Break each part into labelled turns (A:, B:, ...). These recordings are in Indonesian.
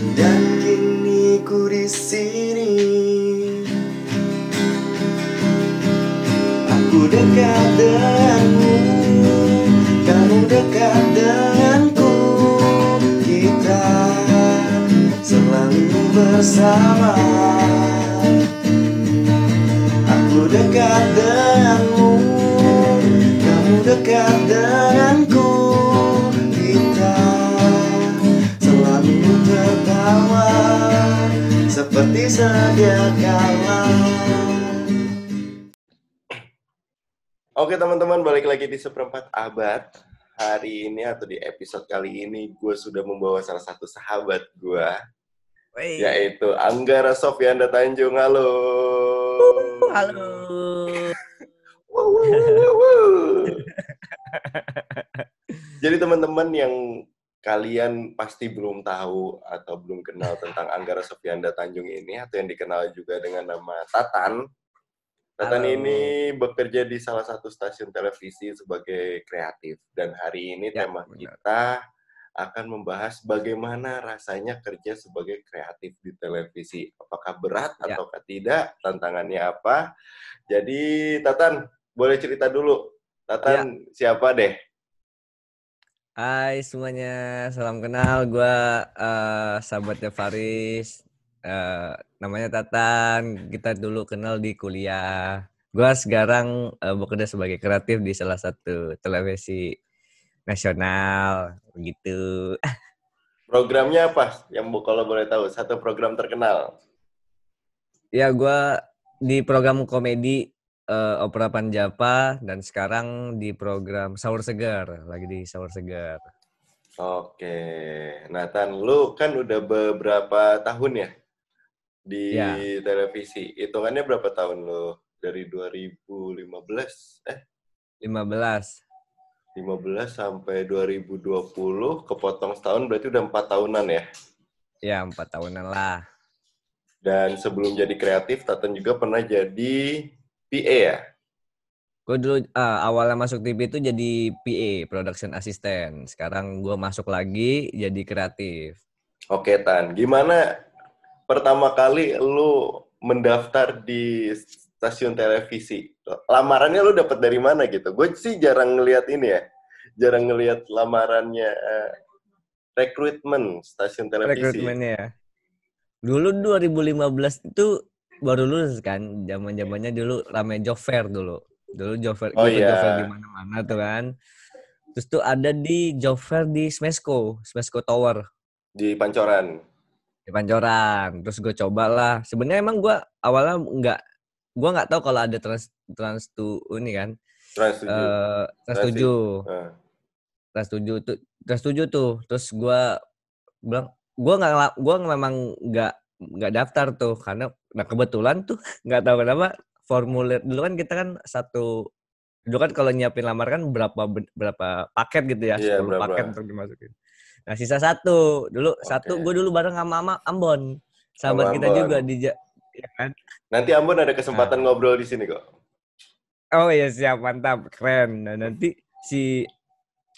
A: Dan kini ku di sini. Aku dekat denganmu Kamu dekat denganku. Kita selalu bersama. Aku dekat denganmu Kamu dekat denganku Seperti sedia kala
B: Oke teman-teman, balik lagi di seperempat abad. Hari ini atau di episode kali ini, gue sudah membawa salah satu sahabat gue,
C: Wey.
B: yaitu Anggara Sofianda Tanjung. Halo.
C: Halo.
B: Wuh, wuh. Jadi teman-teman yang kalian pasti belum tahu atau belum kenal tentang Anggara Sofianda Tanjung ini atau yang dikenal juga dengan nama Tatan. Tatan
C: Halo.
B: ini bekerja di salah satu stasiun televisi sebagai kreatif dan hari ini
C: Ya,
B: tema
C: benar.
B: kita akan membahas bagaimana rasanya kerja sebagai kreatif di televisi. Apakah berat
C: Ya.
B: ataukah tidak? Tantangannya apa? Jadi Tatan, boleh cerita dulu. Tatan siapa deh?
C: Hai semuanya, salam kenal. Gua eh, sahabatnya Faris. Eh, namanya Tatan. Kita dulu kenal di kuliah. Gua sekarang eh, bekerja sebagai kreatif di salah satu televisi nasional begitu.
B: Programnya apa? Yang kalau boleh tahu, satu program terkenal.
C: Ya, gua di program komedi eh, Opera Panjapa dan sekarang di program Sahur Segar, lagi di Sahur Segar.
B: Oke, Nathan, lu kan udah beberapa tahun ya di
C: Ya.
B: televisi. Hitungannya berapa tahun lu? Dari 2015, eh
C: 15.
B: 15 sampai 2020, kepotong setahun berarti udah empat tahunan ya.
C: Ya, empat tahunan lah.
B: Dan sebelum jadi kreatif, Tatan juga pernah jadi PA ya.
C: Gue dulu ah, awalnya masuk TV itu jadi PA, production assistant. Sekarang gue masuk lagi jadi kreatif.
B: Oke, Tan. Gimana pertama kali lu mendaftar di stasiun televisi? Lamarannya lu dapat dari mana gitu? Gue sih jarang ngelihat ini ya. Jarang ngelihat lamarannya eh, rekrutmen stasiun televisi.
C: Rekrutmennya ya. Dulu 2015 itu baru lulus kan, zaman zamannya dulu rame job fair dulu. Dulu job fair,
B: Oh, iya.
C: di mana-mana tuh kan. Terus tuh ada di job fair di Smesco, Smesco Tower.
B: Di Pancoran.
C: di Pancoran. Terus gue coba lah. Sebenarnya emang gue awalnya nggak, gue nggak tahu kalau ada trans trans tu ini kan,
B: Trans 7.
C: eh trans tujuh,
B: Nah,
C: trans tujuh tuh, trans tujuh tuh. Terus gue bilang, gue nggak, gue memang nggak nggak daftar tuh karena nah kebetulan tuh nggak tahu kenapa formulir dulu kan kita kan satu dulu kan kalau nyiapin lamar kan berapa berapa paket gitu ya
B: Iya,
C: 10
B: berapa.
C: paket untuk dimasukin nah sisa satu dulu satu
B: Oke.
C: gue dulu bareng sama, sama Ambon
B: Sama
C: sahabat kita
B: Ambon.
C: juga di ya kan
B: nanti Ambon ada kesempatan ngobrol di sini kok.
C: oh iya siap mantap keren nah nanti si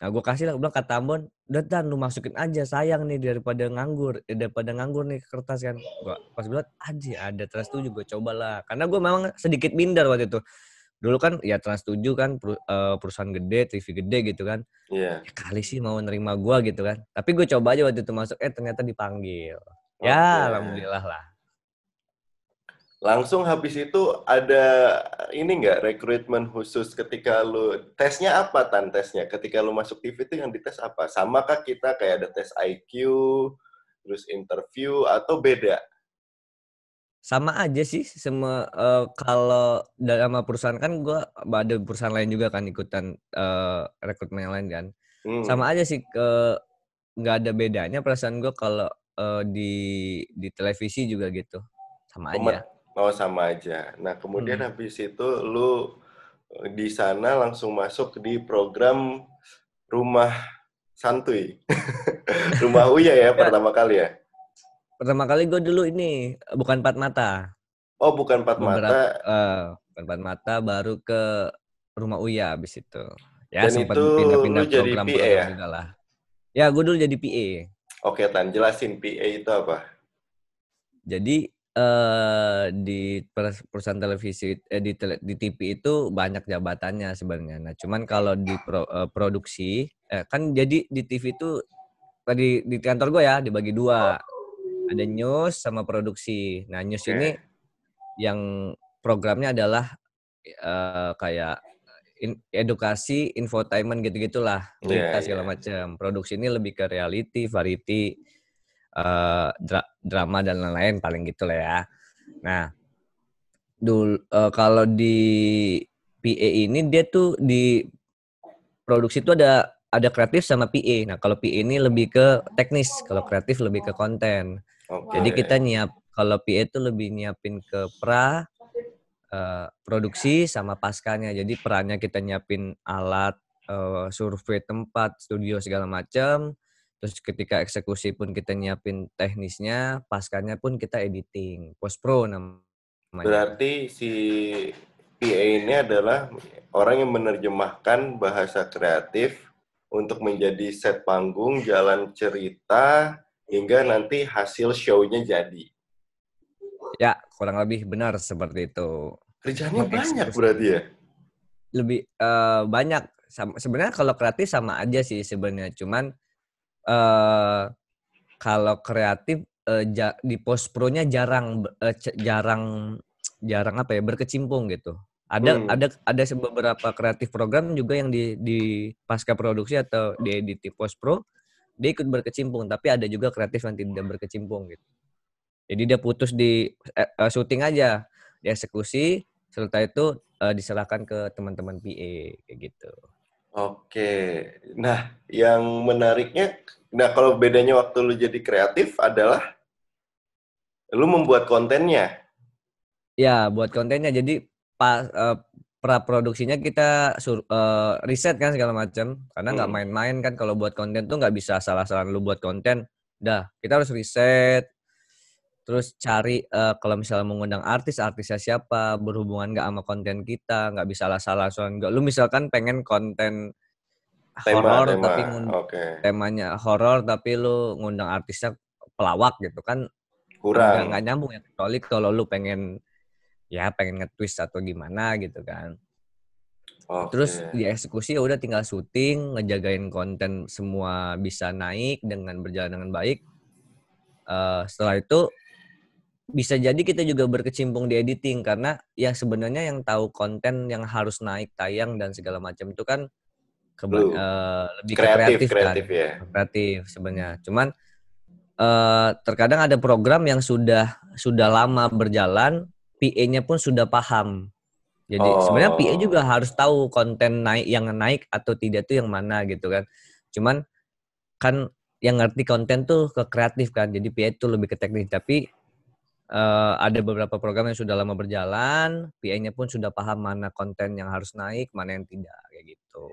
C: nah gue kasih lah gua bilang kata Ambon udah lu masukin aja sayang nih daripada nganggur eh, daripada nganggur nih kertas kan. Gua pas bilang aja ada trans tujuh gue coba lah. Karena gue memang sedikit minder waktu itu. Dulu kan ya trans tujuh kan peru- eh, perusahaan gede TV gede gitu kan.
B: Iya.
C: ya kali sih mau nerima gua gitu kan. Tapi gue coba aja waktu itu masuk eh ternyata dipanggil.
B: Oke.
C: ya alhamdulillah lah
B: Langsung habis itu ada ini nggak rekrutmen khusus ketika lu tesnya apa tan tesnya ketika lu masuk TV itu yang dites apa? Sama kah kita kayak ada tes IQ, terus interview atau beda?
C: sama aja sih semua eh, kalau dalam perusahaan kan gua ada perusahaan lain juga kan ikutan eh, rekrutmen yang lain kan
B: Hmm.
C: sama aja sih ke nggak ada bedanya perasaan gua kalau eh, di di televisi juga gitu sama aja
B: Oh sama aja. Nah kemudian
C: Hmm.
B: habis itu lu eh, di sana langsung masuk di program rumah santuy, rumah Uya ya pertama kali ya.
C: pertama kali gue dulu ini bukan empat mata
B: Oh bukan empat
C: Beberapa-
B: mata.
C: eh, bukan empat mata baru ke rumah Uya abis itu ya
B: Dan
C: sempat
B: itu
C: pindah-pindah program
B: PA ya?
C: juga lah ya gue dulu jadi PA
B: Oke, Tan, jelasin PA itu apa?
C: Jadi eh di perusahaan televisi eh, di tele- di TV itu banyak jabatannya sebenarnya. Nah, cuman kalau di pro- eh, produksi eh, kan jadi di TV itu tadi di kantor gue ya dibagi dua. Ada news sama produksi. Nah, news
B: Oke.
C: ini yang programnya adalah eh, kayak in- edukasi, infotainment gitu-gitulah,
B: Iya,
C: berita segala
B: iya.
C: macam. Produksi ini lebih ke reality, variety, eh, dra- drama dan lain-lain paling gitu lah ya. Nah, dulu eh, kalau di PA ini dia tuh di produksi itu ada ada kreatif sama PA. Nah, kalau PA ini lebih ke teknis, kalau kreatif lebih ke konten.
B: Oke.
C: Jadi kita nyiap kalau PA itu lebih nyiapin ke pra eh, produksi sama paskanya. Jadi perannya kita nyiapin alat, eh, survei tempat, studio segala macam. Terus ketika eksekusi pun kita nyiapin teknisnya, paskanya pun kita editing, post pro namanya.
B: Berarti si PA ini adalah orang yang menerjemahkan bahasa kreatif untuk menjadi set panggung, jalan cerita, hingga nanti hasil show-nya jadi.
C: Ya, kurang lebih benar seperti itu.
B: Kerjanya banyak berarti ya?
C: Lebih eh, banyak. Sebenarnya kalau kreatif sama aja sih sebenarnya. Cuman eh kalau kreatif eh, ja- di post pro-nya jarang c- jarang jarang apa ya berkecimpung gitu. Ada
B: Hmm.
C: ada ada beberapa kreatif program juga yang di di pasca produksi atau di edit di post pro dia ikut berkecimpung, tapi ada juga kreatif yang tidak berkecimpung gitu. Jadi dia putus di eh, syuting aja, dieksekusi, setelah itu eh, diserahkan ke teman-teman PA kayak gitu.
B: Oke. Nah, yang menariknya, nah kalau bedanya waktu lu jadi kreatif adalah lu membuat kontennya.
C: Ya, buat kontennya. Jadi pas eh, pra produksinya kita sur, eh, riset kan segala macam. Karena nggak
B: Hmm.
C: main-main kan kalau buat konten tuh nggak bisa salah-salah lu buat konten. Dah, kita harus riset. Terus cari eh, kalau misalnya mengundang artis, artisnya siapa, berhubungan nggak sama konten kita, nggak bisa salah-salah. Soalnya nggak- lu misalkan pengen konten horor
B: tema.
C: tapi ngun-
B: Oke.
C: temanya horor tapi lu ngundang artisnya pelawak gitu kan
B: Kurang.
C: nggak nyambung ya kecuali kalau lu pengen ya pengen nge-twist atau gimana gitu kan
B: Oke.
C: terus dieksekusi ya udah tinggal syuting ngejagain konten semua bisa naik dengan berjalan dengan baik Eh, setelah itu bisa jadi kita juga berkecimpung di editing karena ya sebenarnya yang tahu konten yang harus naik tayang dan segala macam itu kan keba-
B: Lu.
C: eh, lebih ke
B: kreatif,
C: kreatif,
B: kreatif
C: kan
B: ya.
C: kreatif sebenarnya. Cuman eh terkadang ada program yang sudah sudah lama berjalan, PA-nya pun sudah paham. Jadi
B: Oh.
C: sebenarnya PA juga harus tahu konten naik yang naik atau tidak tuh yang mana gitu kan. Cuman kan yang ngerti konten tuh ke kreatif kan. Jadi PA itu lebih ke teknik tapi eh, ada beberapa program yang sudah lama berjalan, PA-nya pun sudah paham mana konten yang harus naik, mana yang tidak kayak gitu.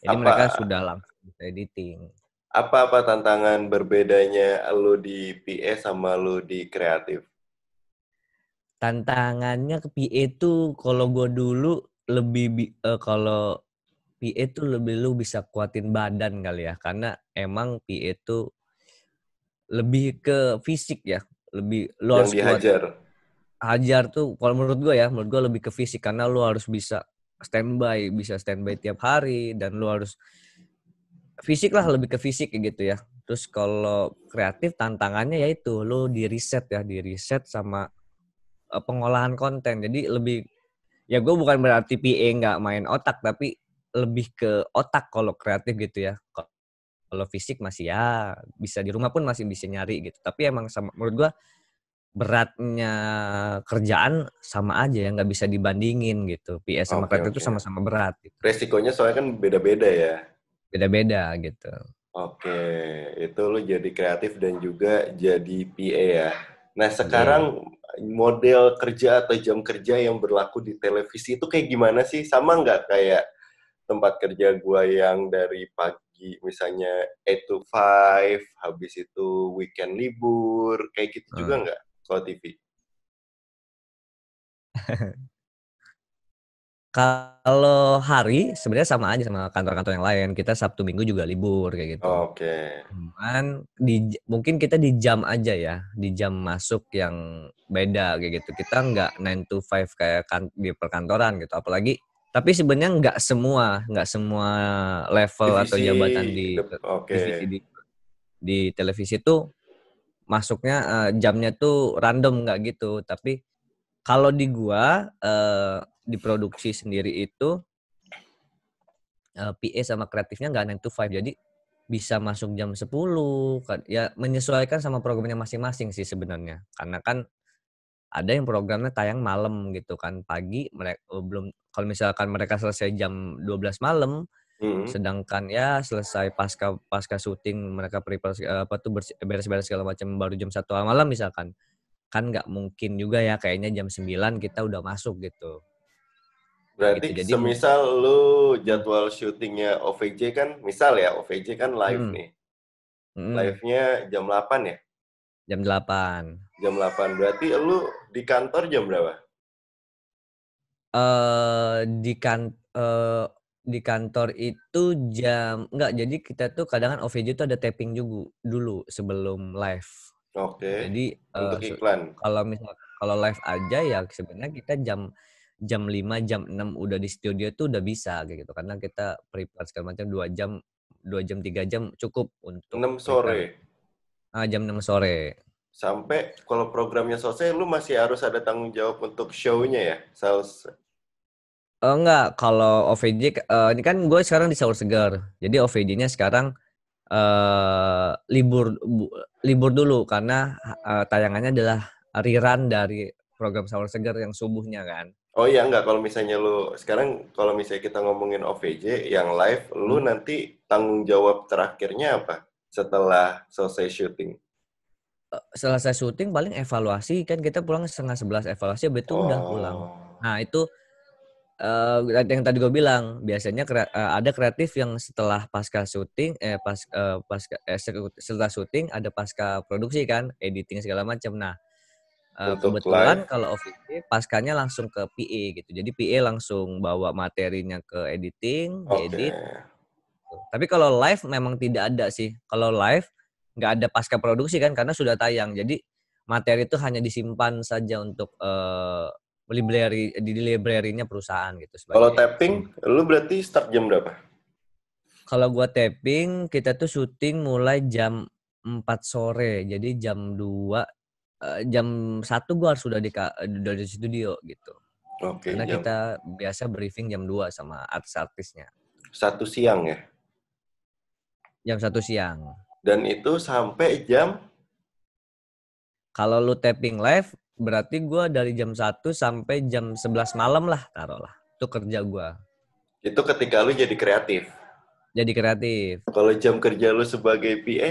C: Jadi
B: Apa-
C: mereka sudah langsung bisa editing.
B: Apa-apa tantangan berbedanya lu di PA sama lu di kreatif?
C: tantangannya ke PA tuh kalau gue dulu lebih bi- eh, kalau PA tuh lebih lu bisa kuatin badan kali ya karena emang PA tuh lebih ke fisik ya lebih lu
B: yang
C: harus kuat.
B: dihajar.
C: hajar tuh kalau menurut gue ya menurut gue lebih ke fisik. Karena lu harus bisa standby bisa standby tiap hari dan lu harus fisik lah lebih ke fisik gitu ya. Terus kalau kreatif tantangannya yaitu lu di riset ya di riset sama eh, pengolahan konten. Jadi lebih ya gue bukan berarti PA nggak main otak tapi lebih ke otak kalau kreatif gitu ya kalau fisik masih ya bisa di rumah pun masih bisa nyari gitu tapi emang sama menurut gue beratnya kerjaan sama aja ya nggak bisa dibandingin gitu PS sama
B: Oke,
C: kreatif itu sama-sama berat gitu.
B: Resikonya soalnya kan beda-beda ya.
C: beda-beda gitu
B: Oke, itu lu jadi kreatif dan juga jadi PA ya. Nah, sekarang model kerja atau jam kerja yang berlaku di televisi itu kayak gimana sih? Sama nggak kayak tempat kerja gua yang dari pagi misalnya 8 to 5, habis itu weekend libur, kayak gitu juga nggak kalau TV?
C: Kalau hari sebenarnya sama aja sama kantor-kantor yang lain. Kita Sabtu Minggu juga libur kayak gitu.
B: Oke.
C: Cuman di mungkin kita di jam aja ya, di jam masuk yang beda kayak gitu. Kita nggak 9 to 5 kayak kan, di perkantoran gitu. Apalagi tapi sebenarnya nggak semua, nggak semua level atau
B: Divisi
C: jabatan di
B: Oke.
C: divisi di, di televisi itu masuknya eh, jamnya tuh random nggak gitu. Tapi kalau di gua eh, di produksi sendiri itu eh, PA sama kreatifnya nggak 9 to 5 jadi bisa masuk jam 10 kan ya menyesuaikan sama programnya masing-masing sih sebenarnya karena kan ada yang programnya tayang malam gitu kan pagi mereka belum kalau misalkan mereka selesai jam 12 malam
B: Hmm.
C: sedangkan ya selesai pasca pasca syuting mereka prepare apa tuh beres-beres segala macam baru jam satu malam misalkan kan nggak mungkin juga ya kayaknya jam 9 kita udah masuk gitu
B: Berarti
C: gitu, jadi-
B: semisal lu jadwal syutingnya OVJ kan, misal ya OVJ kan live
C: Hmm.
B: nih.
C: Mm-mm,
B: Live-nya jam 8 ya?
C: jam 8
B: Jam 8. Berarti lu di kantor jam berapa?
C: eh di kan eh, di kantor itu jam enggak jadi kita tuh kadang kan OVJ tuh ada taping juga dulu sebelum live.
B: Oke.
C: Jadi eh,
B: Untuk
C: se-
B: iklan.
C: kalau misal kalau live aja ya sebenarnya kita jam jam 5 jam 6 udah di studio tuh udah bisa kayak gitu karena kita prepare segala macam 2 jam 2 jam 3 jam cukup untuk
B: 6
C: prepare.
B: sore.
C: Ah, jam 6 sore.
B: Sampai kalau programnya selesai, lu masih harus ada tanggung jawab untuk show-nya ya? Sales.
C: Oh enggak, kalau OVJ eh, ini kan gue sekarang di Sahur Segar. Jadi OVJ-nya sekarang eh libur bu- libur dulu karena eh, tayangannya adalah rerun dari program Sahur Segar yang subuhnya kan.
B: Oh iya enggak, kalau misalnya lu, sekarang kalau misalnya kita ngomongin OVJ yang live, lu
C: Hmm.
B: nanti tanggung jawab terakhirnya apa? Setelah selesai syuting.
C: Eh, Selesai syuting paling evaluasi kan kita pulang setengah sebelas evaluasi habis itu udah pulang.
B: Oh.
C: Nah itu eh yang tadi gue bilang biasanya krea- eh, ada kreatif yang setelah pasca syuting eh pas eh, pasca eh, se- setelah syuting ada pasca produksi kan editing segala macam. Nah
B: Untuk
C: kebetulan
B: live.
C: kalau OVJ paskanya langsung ke PA gitu. Jadi PA langsung bawa materinya ke editing, diedit. gitu. Tapi kalau live memang tidak ada sih. Kalau live nggak ada pasca produksi kan karena sudah tayang. Jadi materi itu hanya disimpan saja untuk eh library di library-nya perusahaan gitu
B: Kalau
C: sebagai
B: tapping, lu berarti start jam berapa?
C: Kalau gua tapping, kita tuh syuting mulai jam 4 sore. Jadi jam 2 eh, jam 1 gua harus sudah di udah di studio gitu.
B: Oke,
C: Karena
B: jam
C: kita biasa briefing jam 2 sama artis-artisnya.
B: satu siang ya.
C: Jam 1 siang.
B: Dan itu sampai jam
C: Kalau lu tapping live, berarti gua dari jam 1 sampai jam 11 malam lah taruhlah. Itu kerja gua.
B: itu ketika lu jadi kreatif.
C: Jadi kreatif.
B: Kalau jam kerja lu sebagai PA,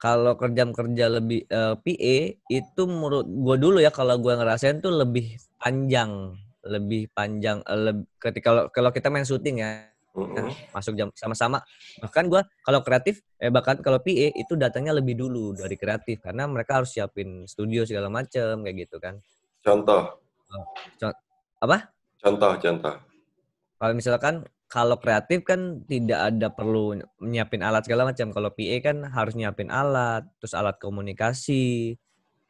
C: Kalau kerja-kerja lebih eh, PA itu menurut gua dulu ya kalau gua ngerasain tuh lebih panjang, lebih panjang eh, leb- ketika kalau kita main syuting ya masuk jam sama-sama. Bahkan gua kalau kreatif eh bahkan kalau PA itu datangnya lebih dulu dari kreatif karena mereka harus siapin studio segala macem kayak gitu kan.
B: contoh,
C: Apa?
B: contoh, contoh.
C: Kalau misalkan kalau kreatif kan tidak ada perlu nyiapin alat segala macam. Kalau PA kan harus nyiapin alat, terus alat komunikasi,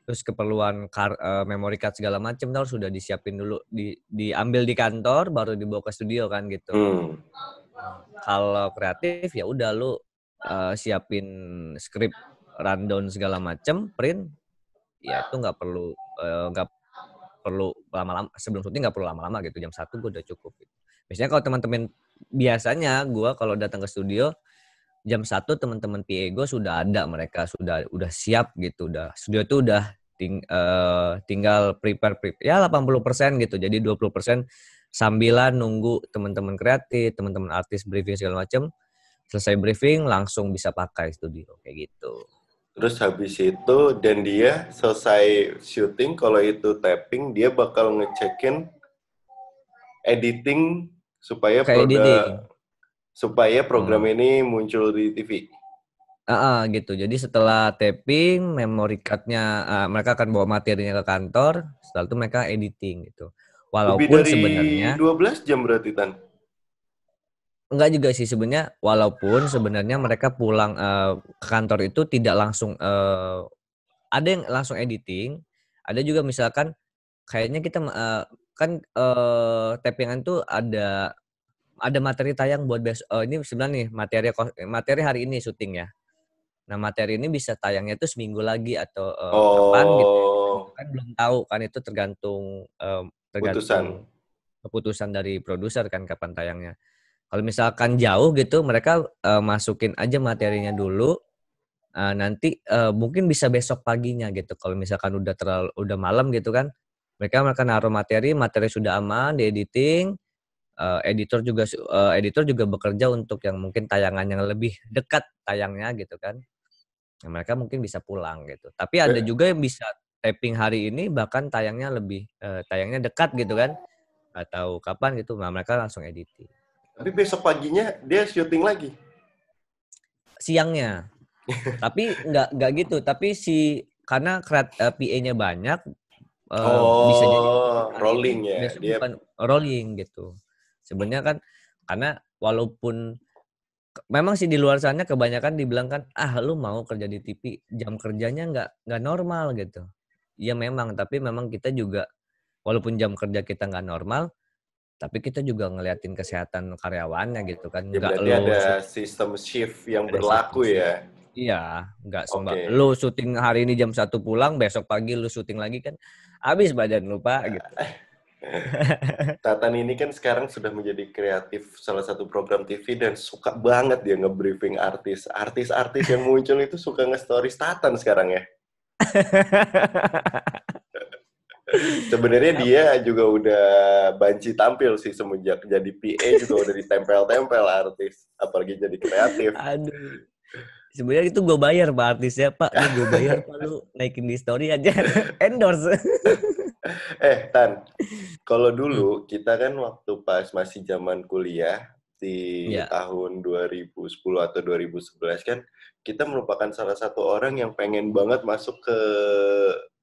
C: terus keperluan kar, eh, memory card segala macam itu harus sudah disiapin dulu, di, diambil di kantor baru dibawa ke studio kan gitu.
B: Hmm.
C: Kalau kreatif ya udah lu eh, siapin skrip rundown segala macam, print, ya itu nggak perlu eh, nggak perlu lama-lama sebelum syuting nggak perlu lama-lama gitu jam satu gue udah cukup. Gitu. Biasanya kalau teman-teman biasanya gue kalau datang ke studio jam satu teman-teman PA gue sudah ada mereka sudah udah siap gitu udah studio itu udah ting, eh, tinggal prepare prepare ya 80% gitu jadi 20% sambilan nunggu teman-teman kreatif teman-teman artis briefing segala macam selesai briefing langsung bisa pakai studio kayak gitu
B: Terus habis itu dan dia selesai syuting kalau itu tapping dia bakal ngecekin editing supaya
C: Kayak
B: produk
C: editing.
B: Supaya program ini muncul di TV.
C: Ah, ah, gitu. Jadi setelah tapping, memory card-nya ah, mereka akan bawa materinya ke kantor. Setelah itu mereka editing gitu.
B: Lebih
C: Walaupun
B: dari
C: sebenarnya
B: 12 jam berarti Tan.
C: enggak juga sih sebenarnya walaupun sebenarnya mereka pulang eh, ke kantor itu tidak langsung eh, ada yang langsung editing, ada juga misalkan kayaknya kita eh, kan eh tappingan tuh ada ada materi tayang buat besok. Oh, ini sebenarnya nih materi materi hari ini syuting ya. Nah, materi ini bisa tayangnya tuh seminggu lagi atau eh, kapan gitu.
B: Oh,
C: Kan belum tahu kan itu tergantung eh, tergantung
B: putusan.
C: keputusan dari produser kan kapan tayangnya. Kalau misalkan jauh gitu, mereka eh, masukin aja materinya dulu. eh, nanti eh, mungkin bisa besok paginya gitu. Kalau misalkan udah terlalu udah malam gitu kan, mereka mereka naruh materi, materi sudah aman, di eh, editor juga eh, editor juga bekerja untuk yang mungkin tayangan yang lebih dekat tayangnya gitu kan. Nah, mereka mungkin bisa pulang gitu. Tapi ada
B: Eh.
C: juga yang bisa taping hari ini bahkan tayangnya lebih eh, tayangnya dekat gitu kan atau kapan gitu nah mereka langsung editing
B: Tapi besok paginya dia syuting lagi.
C: siangnya tapi nggak nggak gitu tapi si karena kreat eh, PA-nya banyak eh,
B: oh,
C: bisa jadi hari
B: rolling ya. Dia
C: bukan rolling gitu sebenarnya kan karena walaupun memang sih di luar sana kebanyakan dibilang kan ah lu mau kerja di TV jam kerjanya nggak nggak normal gitu. Ya memang tapi memang kita juga walaupun jam kerja kita nggak normal tapi kita juga ngeliatin kesehatan karyawannya gitu kan.
B: Ya
C: nggak
B: berarti
C: lu
B: ada sistem shift yang berlaku
C: sistem
B: ya.
C: iya nggak sembar
B: Oke.
C: lu syuting hari ini jam satu pulang besok pagi lu syuting lagi kan habis badan lu pak gitu
B: Tatan ini kan sekarang sudah menjadi kreatif salah satu program TV dan suka banget dia nge-briefing artis. Artis-artis yang muncul itu suka nge-stories Tatan sekarang ya. Sebenarnya dia juga udah banci tampil sih semenjak jadi PA juga udah ditempel-tempel artis, apalagi jadi kreatif.
C: Aduh. Sebenarnya itu gue bayar pak artisnya pak, gue bayar pak lu naikin di story aja endorse.
B: Eh, Tan, kalau dulu kita kan waktu pas masih zaman kuliah di
C: Iya.
B: tahun 2010 atau 2011 kan kita merupakan salah satu orang yang pengen banget masuk ke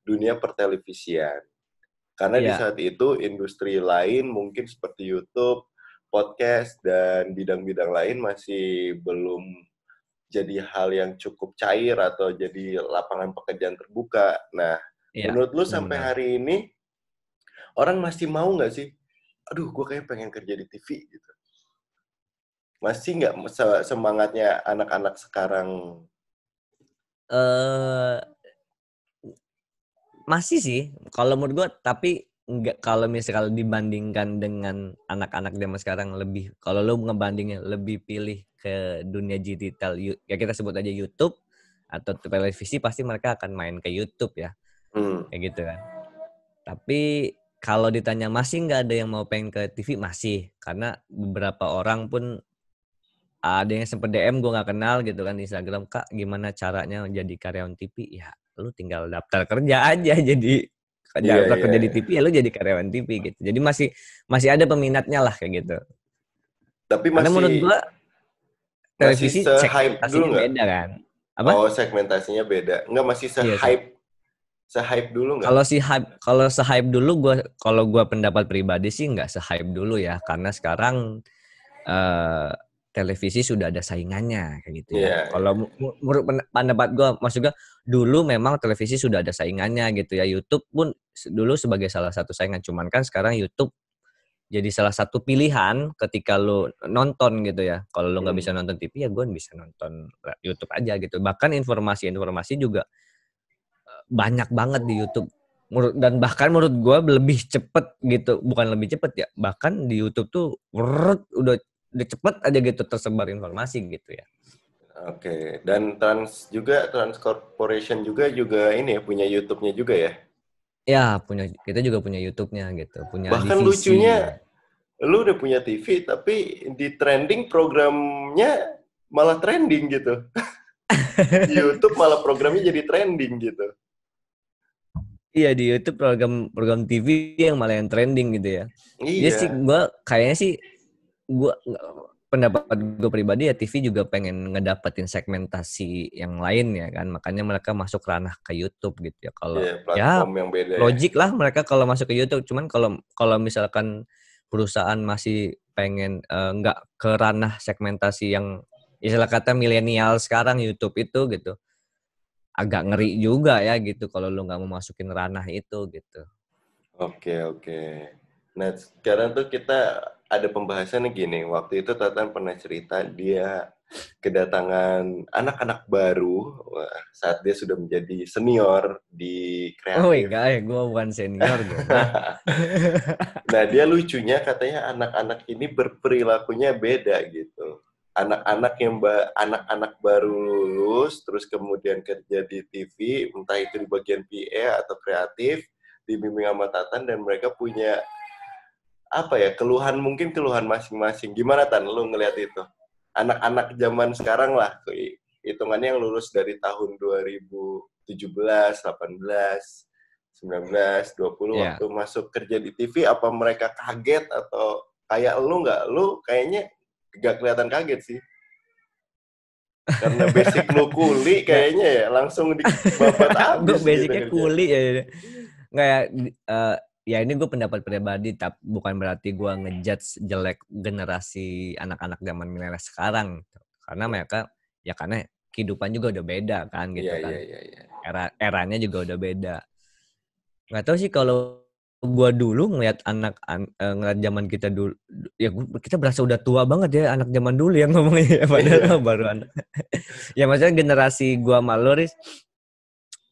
B: dunia pertelevisian. Karena di
C: Iya.
B: saat itu industri lain mungkin seperti YouTube, podcast dan bidang-bidang lain masih belum jadi hal yang cukup cair atau jadi lapangan pekerjaan terbuka. Nah,
C: Iya,
B: Menurut lu sampai
C: benar.
B: hari ini orang masih mau nggak sih? Aduh, gue kayak pengen kerja di TV gitu. Masih nggak se- semangatnya anak-anak sekarang?
C: eh masih sih kalau menurut gue tapi nggak kalau misalnya dibandingkan dengan anak-anak zaman sekarang lebih kalau lu ngebandingnya lebih pilih ke dunia digital ya kita sebut aja YouTube atau televisi pasti mereka akan main ke YouTube ya
B: Hmm.
C: kayak gitu kan tapi kalau ditanya masih nggak ada yang mau pengen ke TV masih karena beberapa orang pun ada yang sempet DM gue nggak kenal gitu kan di Instagram kak gimana caranya jadi karyawan TV ya lu tinggal daftar kerja aja jadi
B: Iya,
C: daftar
B: iya,
C: kerja di
B: iya.
C: TV ya lu jadi karyawan TV gitu. Jadi masih masih ada peminatnya lah kayak gitu.
B: Tapi
C: karena
B: masih
C: menurut gua televisi segmentasinya beda kan? Apa?
B: oh segmentasinya beda. Nggak masih
C: Iya,
B: se-hype se-hype dulu nggak?
C: Kalau si hype, kalau se-hype dulu gua kalau gua pendapat pribadi sih nggak se-hype dulu ya karena sekarang eh televisi sudah ada saingannya kayak gitu
B: Iya,
C: ya. Kalau mu- mu- menurut pen- pendapat gua maksudnya dulu memang televisi sudah ada saingannya gitu ya. YouTube pun dulu sebagai salah satu saingan cuman kan sekarang YouTube jadi salah satu pilihan ketika lu nonton gitu ya. Kalau lu nggak
B: Hmm.
C: bisa nonton TV ya gue bisa nonton YouTube aja gitu. Bahkan informasi-informasi juga banyak banget di YouTube. Menurut- Dan bahkan menurut gue lebih cepet gitu, bukan lebih cepet ya. Bahkan di YouTube tuh wrrrt, udah udah cepet aja gitu tersebar informasi gitu ya.
B: Oke, dan Trans juga Trans Corporation juga juga ini ya punya YouTube-nya juga ya.
C: Ya punya kita juga punya YouTube-nya gitu, punya
B: Bahkan
C: divisi.
B: lucunya lu udah punya TV tapi di trending programnya malah trending gitu. YouTube malah programnya jadi trending gitu.
C: Iya di YouTube program program TV yang malah yang trending gitu ya.
B: Iya.
C: Iya sih gua kayaknya sih gua pendapat gue pribadi ya TV juga pengen ngedapetin segmentasi yang lain ya kan makanya mereka masuk ranah ke YouTube gitu ya kalau
B: Iya,
C: ya
B: yang beda. ya.
C: logik lah mereka kalau masuk ke YouTube cuman kalau kalau misalkan perusahaan masih pengen eh, nggak ke ranah segmentasi yang istilah kata milenial sekarang YouTube itu gitu agak ngeri juga ya gitu kalau lu nggak mau masukin ranah itu gitu
B: Oke, oke. Nah, sekarang tuh kita ada pembahasan nih gini. Waktu itu Tatan pernah cerita dia kedatangan anak-anak baru wah, saat dia sudah menjadi senior di kreatif.
C: oh enggak ya gue bukan senior gue
B: Nah, dia lucunya katanya anak-anak ini berperilakunya beda gitu. Anak-anak yang ba- anak-anak baru lulus terus kemudian kerja di TV, entah itu di bagian PA atau kreatif, dibimbing sama Tatan dan mereka punya apa ya, keluhan mungkin keluhan masing-masing. Gimana Tan lu ngelihat itu? Anak-anak zaman sekarang lah, hitungannya yang lulus dari tahun 2017, 18, 19, 20
C: Iya.
B: waktu masuk kerja di TV apa mereka kaget atau kayak lu nggak? Lu kayaknya nggak kelihatan kaget sih. Karena basic lu kuli kayaknya ya langsung di babat gitu
C: basicnya
B: kerja.
C: kuli ya nggak ya eh, ya ini gue pendapat pribadi tapi bukan berarti gue ngejudge jelek generasi anak-anak zaman milenial sekarang karena mereka ya karena kehidupan juga udah beda kan gitu
B: Iya,
C: kan
B: iya, iya, iya.
C: era eranya juga udah beda nggak tahu sih kalau gua dulu ngeliat anak an, eh, ngeliat zaman kita dulu ya gua- kita berasa udah tua banget ya anak zaman dulu yang ngomongnya ya, padahal
B: Iya.
C: baru anak ya maksudnya generasi gua maloris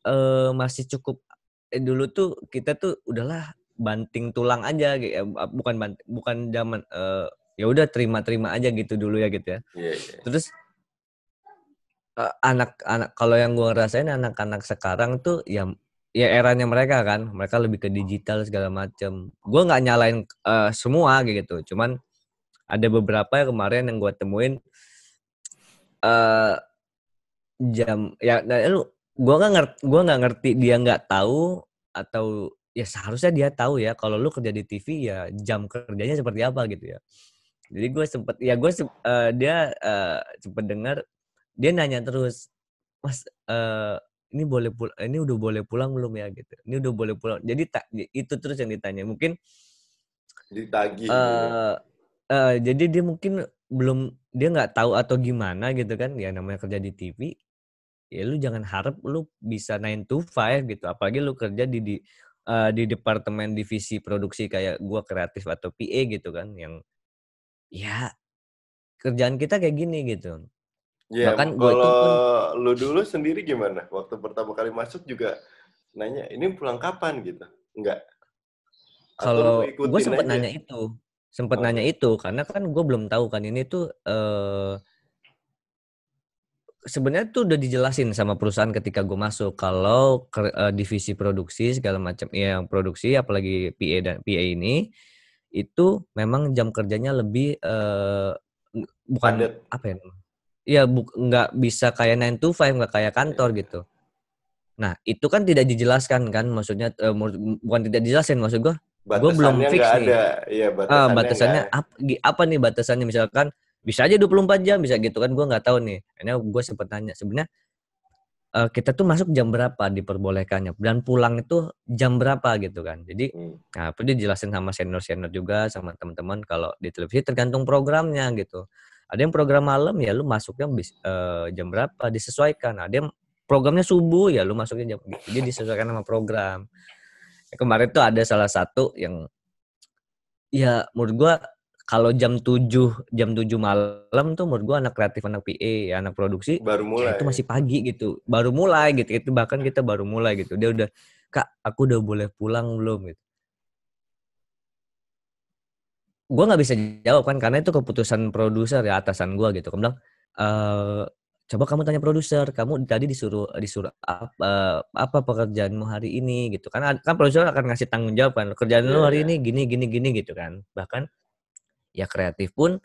C: eh masih cukup eh, dulu tuh kita tuh udahlah banting tulang aja gitu ya. bukan bant- bukan zaman eh, ya udah terima-terima aja gitu dulu ya gitu ya
B: Iya, iya.
C: terus anak-anak kalau yang gue ngerasain anak-anak sekarang tuh ya ya eranya mereka kan. Mereka lebih ke digital segala macem. Gue nggak nyalain eh, semua gitu. Cuman ada beberapa yang kemarin yang gue temuin eh jam ya nah, lu gue nggak ngerti gue nggak ngerti dia nggak tahu atau ya seharusnya dia tahu ya. Kalau lu kerja di TV ya jam kerjanya seperti apa gitu ya. Jadi gue sempet ya gue dia eh, sempet dengar dia nanya terus mas eh, ini boleh pul ini udah boleh pulang belum ya? Gitu. Ini udah boleh pulang. Jadi tak itu terus yang ditanya. Mungkin
B: Ditagih. gitu.
C: eh eh, jadi dia mungkin belum dia nggak tahu atau gimana gitu kan. Ya namanya kerja di TV ya lu jangan harap lu bisa 9 to 5 gitu. Apalagi lu kerja di di eh, di departemen divisi produksi kayak gua kreatif atau PA gitu kan yang ya kerjaan kita kayak gini gitu
B: Ya,
C: bahkan
B: kalau
C: itu pun
B: lu dulu sendiri gimana? Waktu pertama kali masuk juga nanya, ini pulang kapan gitu? Enggak.
C: kalau gue sempet
B: aja?
C: nanya itu sempet
B: Oh.
C: nanya itu karena kan gue belum tahu kan ini tuh eh sebenarnya tuh udah dijelasin sama perusahaan ketika gue masuk kalau ke- eh, divisi produksi segala macam ya yang produksi apalagi PA dan PA ini itu memang jam kerjanya lebih eh bukan
B: Padat.
C: apa ya Iya, bu- nggak bisa kayak 9 to 5, nggak kayak kantor gitu. Nah, itu kan tidak dijelaskan kan, maksudnya menurut- bukan tidak dijelasin, maksud gue Gua belum
B: Batasannya
C: fix nih.
B: ada. Iya,
C: ah,
B: batasannya,
C: batasannya
B: nggak
C: apa, apa nih batasannya misalkan bisa aja 24 jam bisa gitu kan gue nggak tahu nih akhirnya gue sempet tanya sebenarnya eh, kita tuh masuk jam berapa diperbolehkannya dan pulang itu jam berapa gitu kan jadi
B: Hmm.
C: nah itu dijelasin sama senior senior juga sama teman-teman kalau di televisi tergantung programnya gitu ada yang program malam ya lu masuknya bis, eh, jam berapa disesuaikan. Ada yang programnya subuh ya lu masuknya jam gitu jadi disesuaikan sama program. Kemarin tuh ada salah satu yang ya menurut gua kalau jam 7 jam 7 malam tuh menurut gua anak kreatif anak PA ya, anak produksi
B: Baru
C: ya
B: mulai.
C: itu masih pagi gitu. Baru mulai gitu itu bahkan kita baru mulai gitu. Dia udah kak aku udah boleh pulang belum? gitu gua nggak bisa jawab kan karena itu keputusan produser ya atasan gua gitu. Gua bilang eh coba kamu tanya produser kamu tadi disuruh disuruh apa apa pekerjaanmu hari ini? Gitu kan. Kan produser akan ngasih tanggung jawab kan kerjaan lu
B: Iya,
C: hari
B: iya.
C: ini gini gini gini gitu kan. Bahkan ya kreatif pun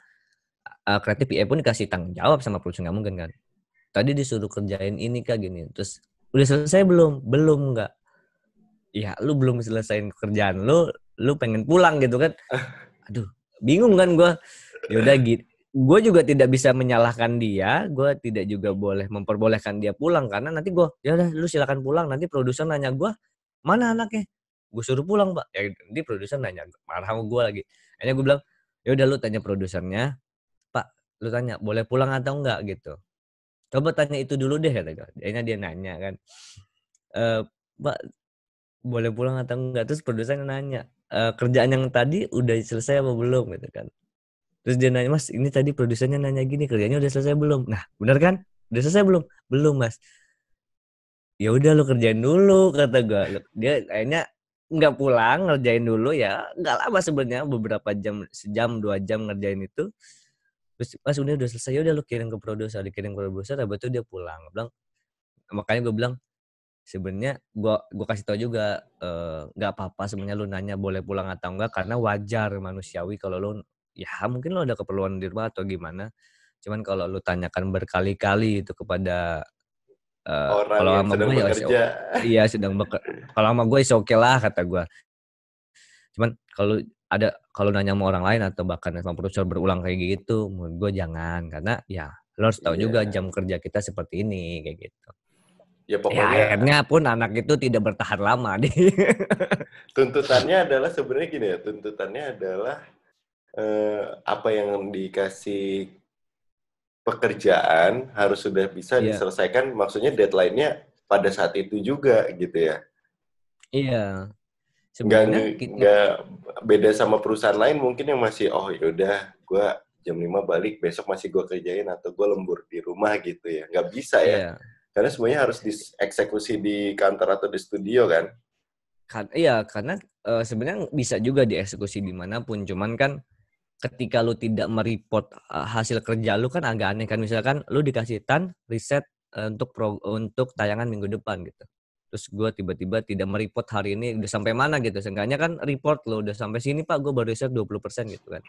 C: eh, kreatif PA pun dikasih tanggung jawab sama produser nggak mungkin kan. Tadi disuruh kerjain ini kak gini terus udah selesai belum? Belum nggak. Ya lu belum selesaiin kerjaan lu lu pengen pulang gitu kan aduh bingung kan gua. Ya udah gitu gue juga tidak bisa menyalahkan dia, gue tidak juga boleh memperbolehkan dia pulang karena nanti gue ya udah lu silakan pulang. Nanti produser nanya gue mana anaknya, gue suruh pulang pak, ya nanti produser nanya marah sama gue lagi, akhirnya gue bilang ya udah lu tanya produsernya, pak lu tanya boleh pulang atau enggak? Gitu, coba tanya itu dulu deh kata gue, akhirnya dia nanya kan, e, pak boleh pulang atau enggak? Terus produsernya nanya e, kerjaan yang tadi udah selesai apa belum gitu kan Terus dia nanya, Mas, ini tadi produsernya nanya gini, kerjanya udah selesai belum? Nah, benar kan? Udah selesai belum? Belum, Mas. Ya udah lu kerjain dulu, kata gue. Dia kayaknya nggak pulang, ngerjain dulu ya. Nggak lama sebenarnya, beberapa jam, sejam, dua jam ngerjain itu. Terus, Mas, ini udah selesai, ya udah lu kirim ke produser, dikirim ke produser, habis itu dia pulang. Bilang, makanya gue bilang, sebenarnya gue gua kasih tau juga nggak uh, apa-apa sebenarnya lu nanya boleh pulang atau enggak karena wajar manusiawi kalau lu ya mungkin lo ada keperluan di rumah atau gimana. Cuman kalau lu tanyakan berkali-kali itu kepada uh,
B: Orang
C: kalau
B: yang
C: sama gue ya iya sedang bekerja kalau sama gue oke okay lah kata gue cuman kalau ada kalau nanya sama orang lain atau bahkan sama produser berulang kayak gitu menurut gue jangan karena ya lo harus tahu juga
B: Iya.
C: jam kerja kita seperti ini kayak gitu
B: Ya
C: ya
B: pokoknya
C: akhirnya pun anak itu tidak bertahan lama deh
B: tuntutannya adalah sebenarnya gini ya, tuntutannya adalah eh, apa yang dikasih pekerjaan harus sudah bisa
C: Iya.
B: diselesaikan, maksudnya deadline-nya pada saat itu juga gitu ya.
C: iya.
B: Nggak,
C: sebenarnya kita
B: nggak beda sama perusahaan lain mungkin yang masih oh yaudah gue jam 5 balik besok masih gue kerjain atau gue lembur di rumah gitu ya. Nggak bisa ya.
C: Iya
B: karena semuanya harus dieksekusi di kantor atau di studio kan
C: Kan, iya, karena eh, sebenarnya bisa juga dieksekusi di mana pun. Cuman kan ketika lu tidak mereport eh, hasil kerja lu kan agak aneh kan. Misalkan lu dikasih tan riset eh, untuk pro, untuk tayangan minggu depan gitu. Terus gue tiba-tiba tidak mereport hari ini udah sampai mana gitu. Seenggaknya kan report lo udah sampai sini pak gue baru riset 20% gitu kan.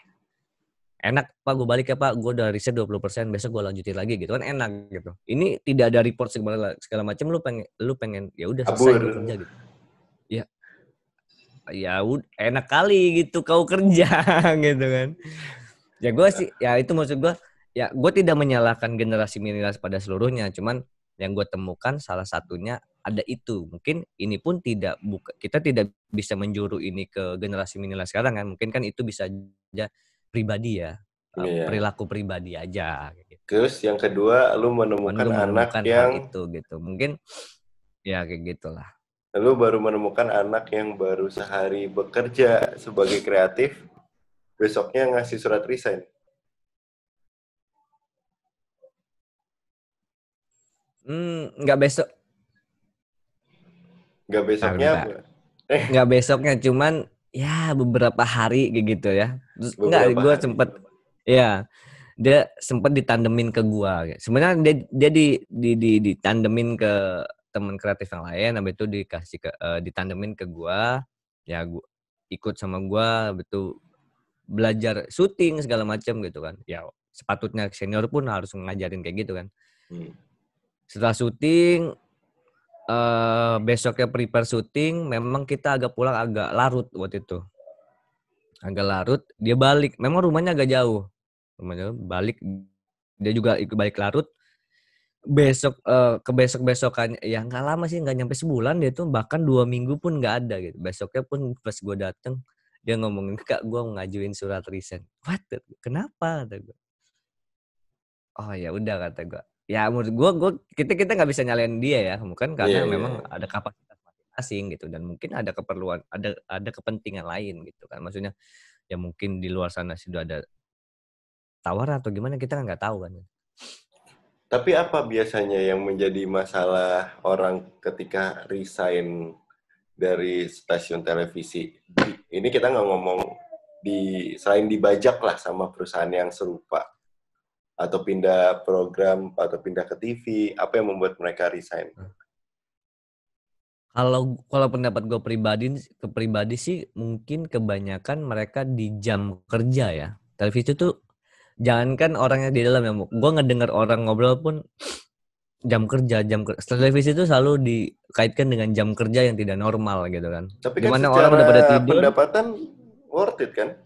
C: Enak pak gue balik ya pak. Gue udah riset 20% besok gue lanjutin lagi gitu kan enak gitu. Ini tidak ada report segala segala macam lu pengen lu pengen ya udah selesai gue kerja gitu. Ya. Ud- enak kali gitu kau kerja gitu kan. Ya gue sih ya itu maksud gue ya gue tidak menyalahkan generasi milenial pada seluruhnya cuman yang gue temukan salah satunya ada itu. Mungkin ini pun tidak buka kita tidak bisa menjuru ini ke generasi milenial sekarang kan. Mungkin kan itu bisa aja pribadi ya
B: Iya.
C: perilaku pribadi aja gitu.
B: terus yang kedua lu menemukan anak
C: menemukan hal
B: yang
C: itu gitu mungkin ya kayak gitulah.
B: Lu baru menemukan anak yang baru sehari bekerja sebagai kreatif besoknya ngasih surat resign.
C: Hmm nggak besok.
B: Nggak besoknya
C: nggak besoknya cuman ya beberapa hari kayak gitu ya. Terus nggak
B: Beberapa
C: gue
B: hari.
C: sempet ya dia sempet ditandemin ke gua. Sebenarnya dia dia di, di, di ditandemin ke teman kreatif yang lain habis itu dikasih ke eh, ditandemin ke gua. Ya gua ikut sama gua betul belajar syuting segala macam gitu kan. Ya sepatutnya senior pun harus ngajarin kayak gitu kan.
B: Hmm.
C: setelah syuting eh besoknya prepare syuting memang kita agak pulang agak larut waktu itu. Agak larut dia balik. Memang rumahnya agak jauh. Rumahnya balik dia juga ikut balik larut. Besok eh, ke besok besokannya ya nggak lama sih nggak nyampe sebulan dia tuh bahkan dua minggu pun nggak ada gitu. Besoknya pun pas gue dateng dia ngomongin kak gue ngajuin surat resign. What? Kenapa? kata gue oh ya udah kata gue ya menurut gue gue kita kita nggak bisa nyalain dia ya mungkin karena
B: iya.
C: memang ada kapasitas masing-masing gitu dan mungkin ada keperluan ada ada kepentingan lain gitu kan maksudnya ya mungkin di luar sana sudah ada tawaran atau gimana kita kan nggak tahu kan
B: Tapi apa biasanya yang menjadi masalah orang ketika resign dari stasiun televisi? Ini kita nggak ngomong di selain dibajak lah sama perusahaan yang serupa atau pindah program atau pindah ke TV, apa yang membuat mereka resign?
C: Kalau kalau pendapat gue pribadi ke pribadi sih mungkin kebanyakan mereka di jam kerja ya. Televisi tuh jangankan orangnya di dalam ya. Gue ngedengar orang ngobrol pun jam kerja, jam kerja. Televisi itu selalu dikaitkan dengan jam kerja yang tidak normal gitu kan.
B: Tapi kan
C: Di
B: mana
C: orang udah pada tidur.
B: pendapatan worth it kan?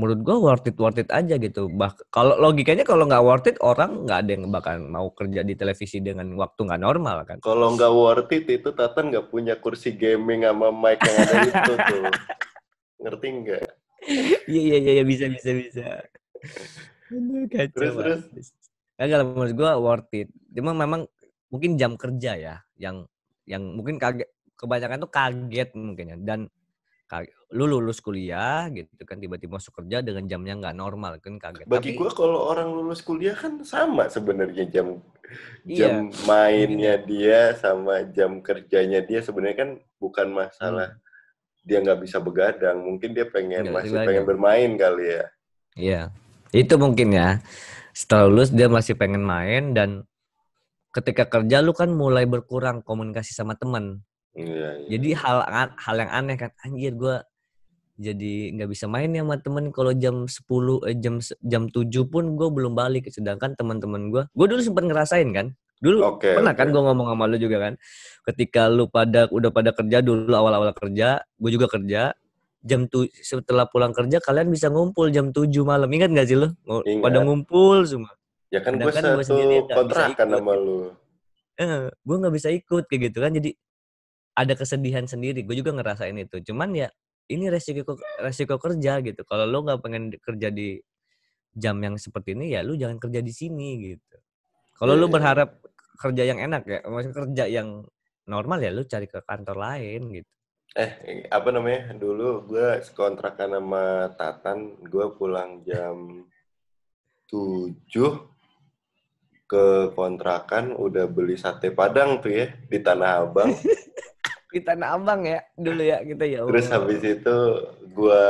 C: Menurut gua worth it worth it aja gitu. Bah kalau logikanya kalau nggak worth it orang nggak ada yang bakal mau kerja di televisi dengan waktu nggak normal kan.
B: Kalau nggak worth it itu Tatan nggak punya kursi gaming sama mic yang ada itu tuh. Ngerti nggak?
C: Iya iya iya iya, bisa bisa bisa. Kacau
B: Terus, terus?
C: banget. Kagak menurut gua worth it. Cuma memang mungkin jam kerja ya yang yang mungkin kaget kebanyakan tuh kaget mungkin ya dan lu lulus kuliah gitu kan tiba-tiba masuk kerja dengan jamnya nggak normal kan kaget.
B: Bagi
C: Tapi
B: gua kalau orang lulus kuliah kan sama sebenarnya jam
C: Iya.
B: jam mainnya dia sama jam kerjanya dia sebenarnya kan bukan masalah dia nggak bisa begadang mungkin dia pengen
C: Hmm. Nggak
B: masih pengen bermain kali ya
C: Iya, itu mungkin ya. Setelah lulus dia masih pengen main dan ketika kerja lu kan mulai berkurang komunikasi sama teman.
B: Iya, iya.
C: Jadi hal hal yang aneh kan, anjir gua jadi nggak bisa main ya sama temen. Kalau jam 10 eh, jam jam 7 pun gue belum balik. Sedangkan teman-teman gue gue dulu sempat ngerasain kan. Dulu
B: Oke,
C: pernah
B: oke.
C: kan gue ngomong sama lu juga kan ketika lu pada udah pada kerja dulu awal-awal kerja gue juga kerja jam tu setelah pulang kerja kalian bisa ngumpul jam 7 malam. Ingat gak sih lu?
B: Ingat.
C: pada ngumpul semua.
B: Ya kan gue satu kontrakan
C: ikut,
B: sama lu.
C: Eh, gue nggak bisa ikut kayak gitu kan. Jadi ada kesedihan sendiri gue juga ngerasain itu. Cuman ya ini resiko resiko kerja gitu. Kalau lo nggak pengen kerja di jam yang seperti ini ya lu jangan kerja di sini gitu. Kalau lu
B: iya.
C: berharap kerja yang enak ya maksudnya kerja yang normal ya lu cari ke kantor lain gitu.
B: Eh apa namanya dulu gue sekontrakan sama Tatan gue pulang jam 7 ke kontrakan udah beli sate padang tuh ya di Tanah Abang
C: di tanah abang ya dulu ya kita ya
B: Terus habis itu gua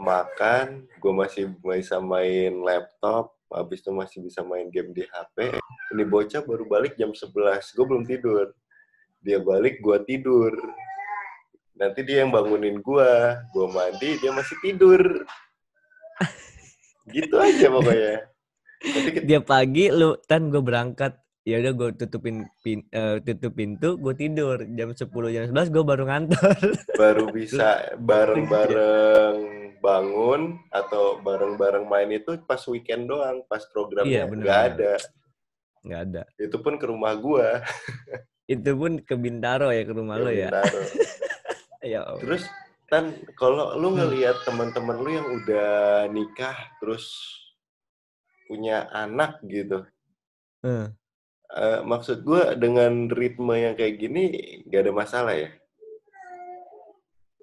B: makan, gua masih bisa main laptop, habis itu masih bisa main game di HP. Ini bocah baru balik jam 11, gua belum tidur. Dia balik, gua tidur. Nanti dia yang bangunin gua, gua mandi, dia masih tidur. Gitu aja pokoknya. Nanti kita
C: dia pagi lu tan gue berangkat ya udah gue tutupin pin, eh, tutup pintu gue tidur jam 10 jam 11 gue baru ngantor
B: baru bisa bareng-bareng bangun atau bareng-bareng main itu pas weekend doang, pas
C: Iya,
B: programnya
C: bener,
B: nggak
C: bener.
B: ada.
C: nggak ada
B: Itu pun ke rumah gua.
C: itu pun ke Bintaro ya ke rumah lo ya
B: Bintaro.
C: ya Allah.
B: Terus kan kalau lu
C: Hmm.
B: ngelihat teman-teman lu yang udah nikah terus punya anak gitu.
C: Eh,
B: eh, maksud gua dengan ritme yang kayak gini nggak ada masalah ya.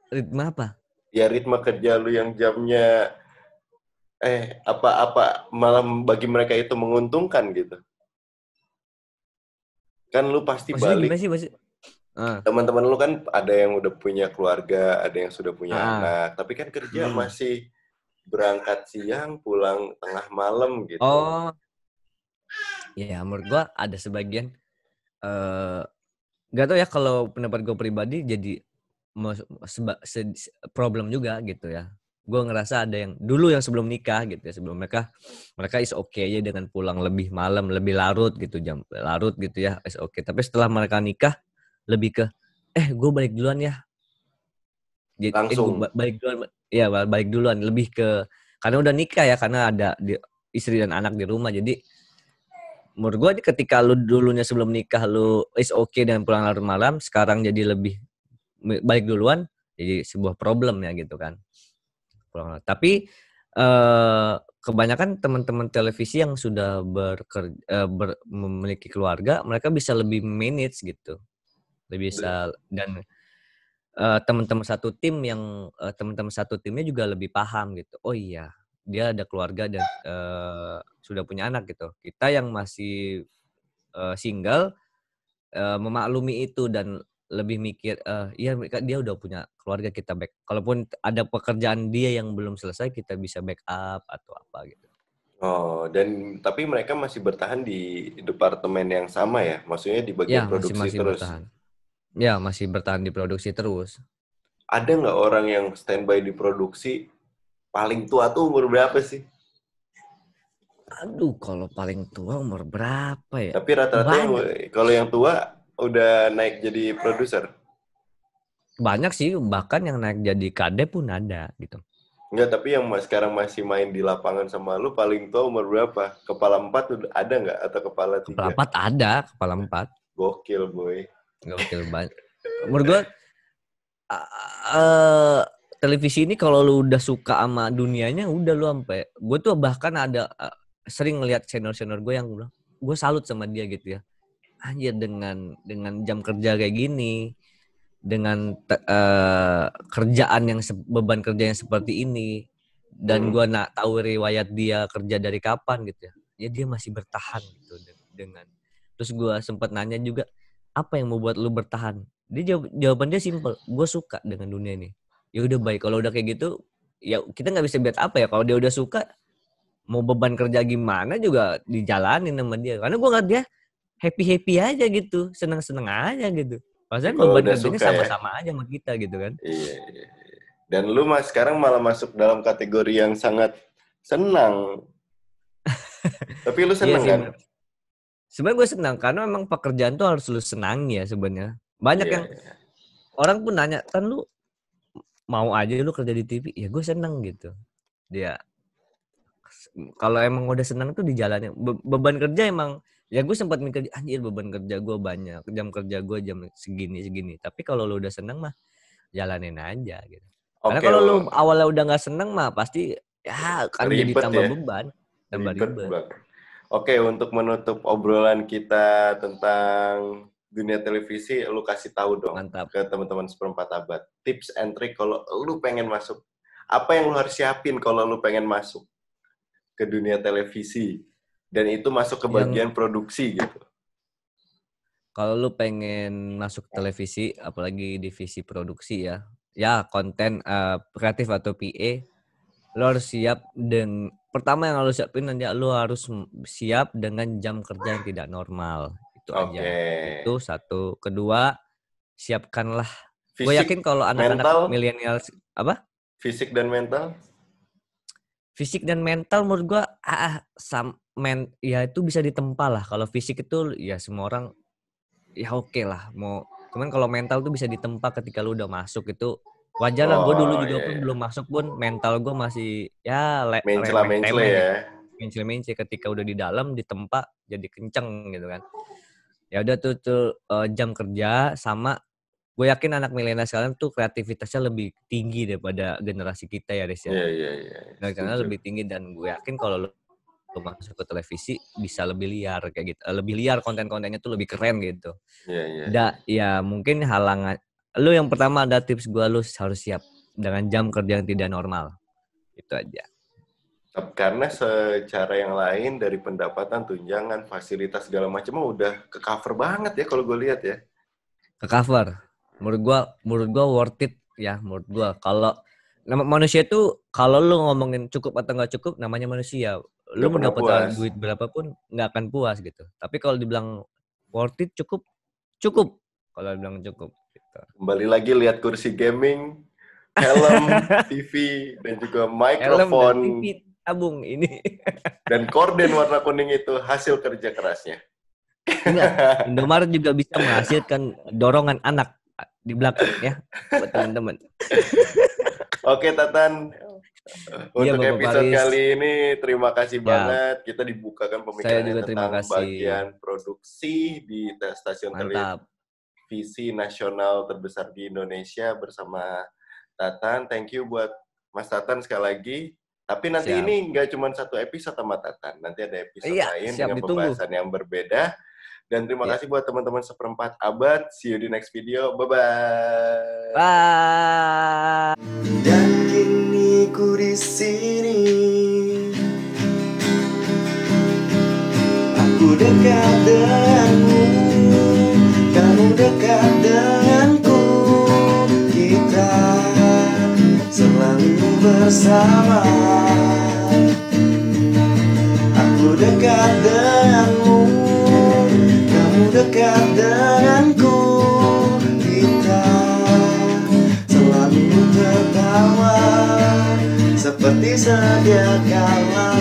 C: ritme apa
B: Ya ritme kerja lu yang jamnya eh apa-apa malam bagi mereka itu menguntungkan gitu. Kan lu pasti
C: maksudnya
B: balik
C: gimana sih maksud Ah,
B: teman-teman lu kan ada yang udah punya keluarga, ada yang sudah punya
C: Ah.
B: anak, tapi kan kerja
C: Hmm.
B: masih berangkat siang, pulang tengah malam gitu.
C: oh ya menurut gua ada sebagian eh nggak tahu ya kalau pendapat gue pribadi jadi mas- seba- se- problem juga gitu ya. Gue ngerasa ada yang dulu yang sebelum nikah gitu ya sebelum mereka mereka is oke aja dengan pulang lebih malam lebih larut gitu jam larut gitu ya is oke tapi setelah mereka nikah lebih ke eh gue balik duluan ya. Jadi, eh,
B: Langsung.
C: ba- balik duluan ya ba- balik duluan. Lebih ke karena udah nikah ya karena ada di- istri dan anak di rumah. Jadi menurut gue ketika lu dulunya sebelum nikah lu is oke dan pulang larut malam sekarang jadi lebih balik duluan jadi sebuah problem ya gitu kan. Pulang larut. tapi eh kebanyakan teman-teman televisi yang sudah bekerja ber, memiliki keluarga mereka bisa lebih manage gitu. Lebih bisa dan eh, teman-teman satu tim yang eh, teman-teman satu timnya juga lebih paham gitu. Oh iya dia ada keluarga dan eh, sudah punya anak gitu kita yang masih eh, single eh, memaklumi itu dan lebih mikir eh iya mereka dia udah punya keluarga kita back kalaupun ada pekerjaan dia yang belum selesai kita bisa backup atau apa gitu
B: Oh, dan tapi mereka masih bertahan di departemen yang sama ya? Maksudnya di
C: ya
B: bagian
C: masih
B: produksi
C: masih
B: terus.
C: bertahan ya masih bertahan di produksi terus
B: Ada nggak orang yang standby di produksi paling tua tuh umur berapa sih?
C: aduh kalau paling tua umur berapa ya
B: Tapi rata-rata kalau yang tua udah naik jadi produser.
C: banyak sih bahkan yang naik jadi kade pun ada gitu
B: Enggak, tapi yang sekarang masih main di lapangan sama lu paling tua umur berapa? Kepala empat udah ada nggak atau kepala
C: Kepala
B: tiga?
C: empat ada, kepala empat.
B: Gokil boy.
C: Gokil banget. Menurut gue, eh, televisi ini kalau lu udah suka sama dunianya, udah lu sampai. Gue tuh bahkan ada eh, sering ngeliat senior-senior gue yang bilang, gue salut sama dia gitu ya. Anjir dengan dengan jam kerja kayak gini, dengan te- eh, kerjaan yang beban kerja yang seperti ini, dan
B: Hmm.
C: gue nak tahu riwayat dia kerja dari kapan gitu ya. Ya dia masih bertahan gitu de- dengan. Terus gue sempat nanya juga, apa yang mau buat lu bertahan? Dia jawab, jawaban dia simpel, gue suka dengan dunia ini. Ya udah baik, kalau udah kayak gitu, ya kita nggak bisa lihat apa ya. Kalau dia udah suka, mau beban kerja gimana juga dijalanin sama dia. Karena gue ngeliat dia happy happy aja gitu, seneng seneng aja gitu. Maksudnya beban kerjanya
B: ya.
C: sama-sama aja sama kita gitu kan.
B: Iya, iya. iya. Dan lu mas sekarang malah masuk dalam kategori yang sangat senang. Tapi lu seneng
C: Iya
B: kan?
C: Sebenarnya gue senang karena memang pekerjaan tuh harus lu senangi ya sebenarnya. Banyak
B: Iya,
C: yang
B: iya.
C: orang pun nanya kan lu mau aja lu kerja di TV ya gue seneng gitu. Dia kalau emang udah seneng tuh dijalani Be- beban kerja emang ya gue sempat mikir anjir beban kerja gue banyak jam kerja gue jam segini segini. Tapi kalau lu udah seneng mah jalanin aja gitu. Karena
B: Oke,
C: kalau lu
B: lu-
C: awalnya udah nggak seneng mah pasti ya akan jadi tambah
B: ya.
C: beban tambah
B: Ribet
C: ribet.
B: banget. Oke, untuk menutup obrolan kita tentang dunia televisi, lu kasih tahu dong
C: mantap
B: ke teman-teman seperempat abad. Tips and trick kalau lu pengen masuk. Apa yang lu harus siapin kalau lu pengen masuk ke dunia televisi? Dan itu masuk ke
C: Yang-
B: bagian produksi gitu.
C: kalau lu pengen masuk televisi apalagi divisi produksi ya ya konten eh, kreatif atau PA lu harus siap dan pertama yang harus siapin nanti lu harus siap dengan jam kerja yang tidak normal itu
B: Oke.
C: aja itu satu kedua siapkanlah gue yakin kalau
B: mental?
C: anak-anak milenial apa
B: fisik dan mental?
C: fisik dan mental menurut gua ah, ah, sam men ya itu bisa ditempa lah kalau fisik itu ya semua orang ya oke lah mau cuman kalau mental tuh bisa ditempa ketika lu udah masuk itu wajar lah gue dulu
B: Oh,
C: juga
B: iya,
C: pun
B: iya.
C: belum masuk pun mental gue masih ya le
B: Mencela-mencela
C: remeh-temeh
B: ya.
C: mencela-mencela ketika udah di dalam ditempa jadi kenceng gitu kan ya udah tuh tuh eh, jam kerja sama gue yakin anak milenial sekarang tuh kreativitasnya lebih tinggi daripada generasi kita ya Riz ya
B: Iya, iya, iya.
C: Nah, karena lebih tinggi dan gue yakin kalau lu, lu masuk ke televisi bisa lebih liar kayak gitu. Eh, Lebih liar konten-kontennya tuh lebih keren gitu.
B: Iya, iya.
C: Da, ya mungkin halangan lu yang pertama ada tips gue lu harus siap dengan jam kerja yang tidak normal. Itu aja.
B: Karena secara yang lain dari pendapatan, tunjangan, fasilitas segala macam udah ke cover banget ya kalau gue lihat ya.
C: Ke cover. Menurut gua menurut gua worth it ya menurut gua. Kalau nama manusia itu kalau lu ngomongin cukup atau nggak cukup namanya manusia. Lu
B: Nggak pernah
C: mendapat
B: puas.
C: duit berapapun nggak akan puas gitu. Tapi kalau dibilang worth it cukup cukup. Kalau dibilang cukup gitu.
B: Kembali lagi lihat kursi gaming, helm, TV, dan juga
C: Helm dan
B: mikrofon
C: TV tabung ini.
B: dan korden warna kuning itu hasil kerja kerasnya.
C: Enggak, Indomaret juga bisa menghasilkan dorongan anak di belakang ya buat teman-teman.
B: Oke Tatan,
C: Iya,
B: untuk
C: Bapak
B: episode
C: Paris.
B: kali ini terima kasih
C: Ya.
B: banget. Kita dibukakan pemikiran
C: juga terima
B: tentang
C: kasih.
B: bagian produksi di stasiun
C: Mantap.
B: televisi nasional terbesar di Indonesia bersama Tatan. Thank you buat Mas Tatan sekali lagi. Tapi nanti
C: Siap.
B: ini nggak cuma satu episode sama Tatan. Nanti ada episode
C: Iya,
B: lain
C: siap,
B: dengan
C: ditunggu.
B: pembahasan yang berbeda. Dan terima
C: Iya.
B: kasih buat teman-teman seperempat abad. See you di next video. Bye-bye.
C: Bye.
A: Dan kini ku di sini Aku dekat denganmu Kamu dekat denganku Kita selalu bersama. Aku dekat denganmu Kamu dekat denganku. Kita selalu tertawa Seperti sedia kala